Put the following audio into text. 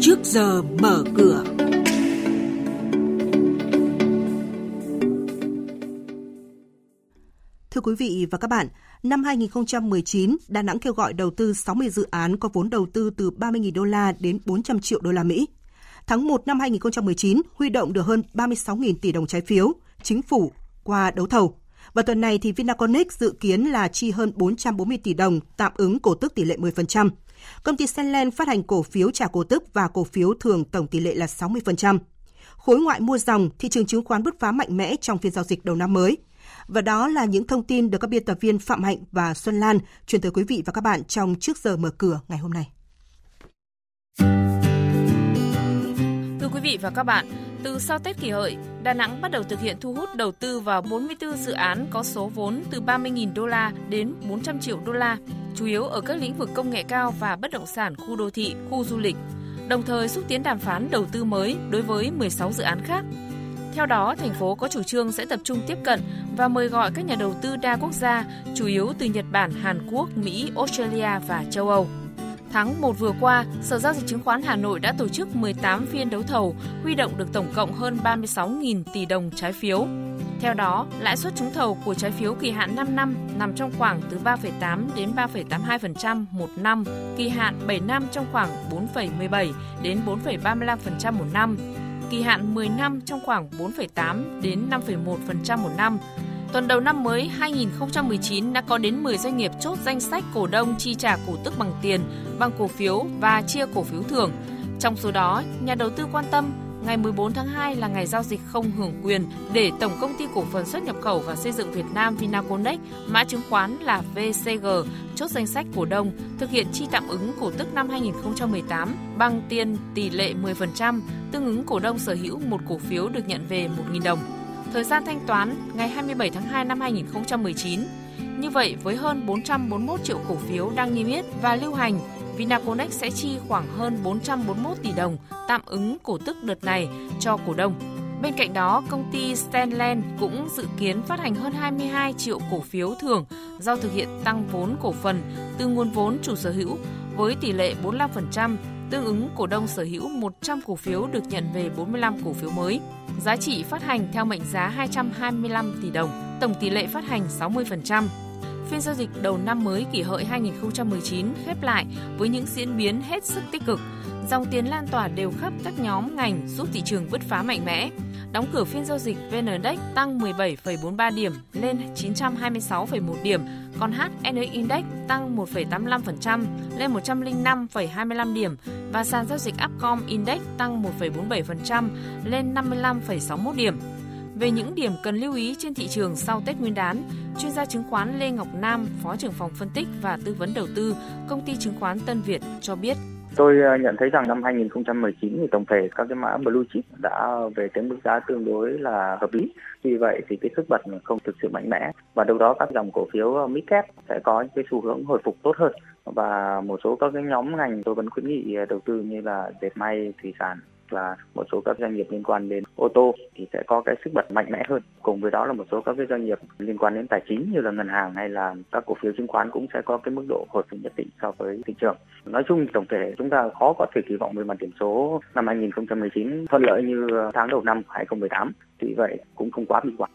trước giờ mở cửa. Thưa quý vị và các bạn, năm 2019, Đà Nẵng kêu gọi đầu tư 60 dự án có vốn đầu tư từ 30.000 đô la đến 400 triệu đô la Mỹ. Tháng 1 năm 2019, huy động được hơn 36.000 tỷ đồng trái phiếu, chính phủ qua đấu thầu. Và tuần này thì Vinaconex dự kiến là chi hơn 440 tỷ đồng tạm ứng cổ tức tỷ lệ 10%. Công ty Senlen phát hành cổ phiếu trả cổ tức và cổ phiếu thường tổng tỷ lệ là 60%. Khối ngoại mua dòng, thị trường chứng khoán bứt phá mạnh mẽ trong phiên giao dịch đầu năm mới. Và đó là những thông tin được các biên tập viên Phạm Hạnh và Xuân Lan truyền tới quý vị và các bạn trong trước giờ mở cửa ngày hôm nay. Thưa quý vị và các bạn, từ sau Tết kỷ hợi, Đà Nẵng bắt đầu thực hiện thu hút đầu tư vào 44 dự án có số vốn từ 30.000 đô la đến 400 triệu đô la, chủ yếu ở các lĩnh vực công nghệ cao và bất động sản khu đô thị, khu du lịch, đồng thời xúc tiến đàm phán đầu tư mới đối với 16 dự án khác. Theo đó, thành phố có chủ trương sẽ tập trung tiếp cận và mời gọi các nhà đầu tư đa quốc gia, chủ yếu từ Nhật Bản, Hàn Quốc, Mỹ, Australia và châu Âu. Tháng 1 vừa qua, Sở Giao dịch Chứng khoán Hà Nội đã tổ chức 18 phiên đấu thầu, huy động được tổng cộng hơn 36.000 tỷ đồng trái phiếu. Theo đó, lãi suất trúng thầu của trái phiếu kỳ hạn 5 năm nằm trong khoảng từ 3,8 đến 3,82% một năm, kỳ hạn 7 năm trong khoảng 4,17 đến 4,35% một năm, kỳ hạn 10 năm trong khoảng 4,8 đến 5,1% một năm. Tuần đầu năm mới 2019 đã có đến 10 doanh nghiệp chốt danh sách cổ đông chi trả cổ tức bằng tiền, bằng cổ phiếu và chia cổ phiếu thưởng. Trong số đó, nhà đầu tư quan tâm ngày 14 tháng 2 là ngày giao dịch không hưởng quyền để Tổng công ty cổ phần xuất nhập khẩu và xây dựng Việt Nam Vinaconex, mã chứng khoán là VCG, chốt danh sách cổ đông, thực hiện chi tạm ứng cổ tức năm 2018 bằng tiền tỷ lệ 10%, tương ứng cổ đông sở hữu một cổ phiếu được nhận về 1.000 đồng. Thời gian thanh toán ngày 27 tháng 2 năm 2019. Như vậy, với hơn 441 triệu cổ phiếu đang niêm yết và lưu hành, Vinaconex sẽ chi khoảng hơn 441 tỷ đồng tạm ứng cổ tức đợt này cho cổ đông. Bên cạnh đó, công ty Stanland cũng dự kiến phát hành hơn 22 triệu cổ phiếu thưởng do thực hiện tăng vốn cổ phần từ nguồn vốn chủ sở hữu với tỷ lệ 45%, tương ứng cổ đông sở hữu 100 cổ phiếu được nhận về 45 cổ phiếu mới. Giá trị phát hành theo mệnh giá 225 tỷ đồng, tổng tỷ lệ phát hành 60%. Phiên giao dịch đầu năm mới kỷ hợi 2019 khép lại với những diễn biến hết sức tích cực. Dòng tiền lan tỏa đều khắp các nhóm ngành giúp thị trường bứt phá mạnh mẽ. Đóng cửa phiên giao dịch VN Index tăng 17,43 điểm lên 926,1 điểm, còn HN-Index tăng 1,85% lên 105,25 điểm và sàn giao dịch Upcom Index tăng 1,47% lên 55,61 điểm. Về những điểm cần lưu ý trên thị trường sau Tết Nguyên đán, chuyên gia chứng khoán Lê Ngọc Nam, Phó trưởng phòng phân tích và tư vấn đầu tư, công ty chứng khoán Tân Việt cho biết. Tôi ờ, nhận thấy rằng năm 2019 thì tổng thể các cái mã blue chip đã về cái mức giá tương đối là hợp lý. Vì vậy thì cái sức bật không thực sự mạnh mẽ và đâu đó các dòng cổ phiếu ờ, mid cap sẽ có cái xu hướng hồi phục tốt hơn và một số các cái nhóm ngành tôi vẫn khuyến nghị ờ, đầu tư như là dệt may, thủy sản và một số các doanh nghiệp liên quan đến ô tô thì sẽ có cái sức bật mạnh mẽ hơn. Cùng với đó là một số các cái doanh nghiệp liên quan đến tài chính như là ngân hàng hay là các cổ phiếu chứng khoán cũng sẽ có cái mức độ hồi phục nhất định so với thị trường. Nói chung tổng thể chúng ta khó có thể kỳ vọng về mặt điểm số năm 2019 thuận lợi như tháng đầu năm 2018. Vì vậy cũng không quá bi quan.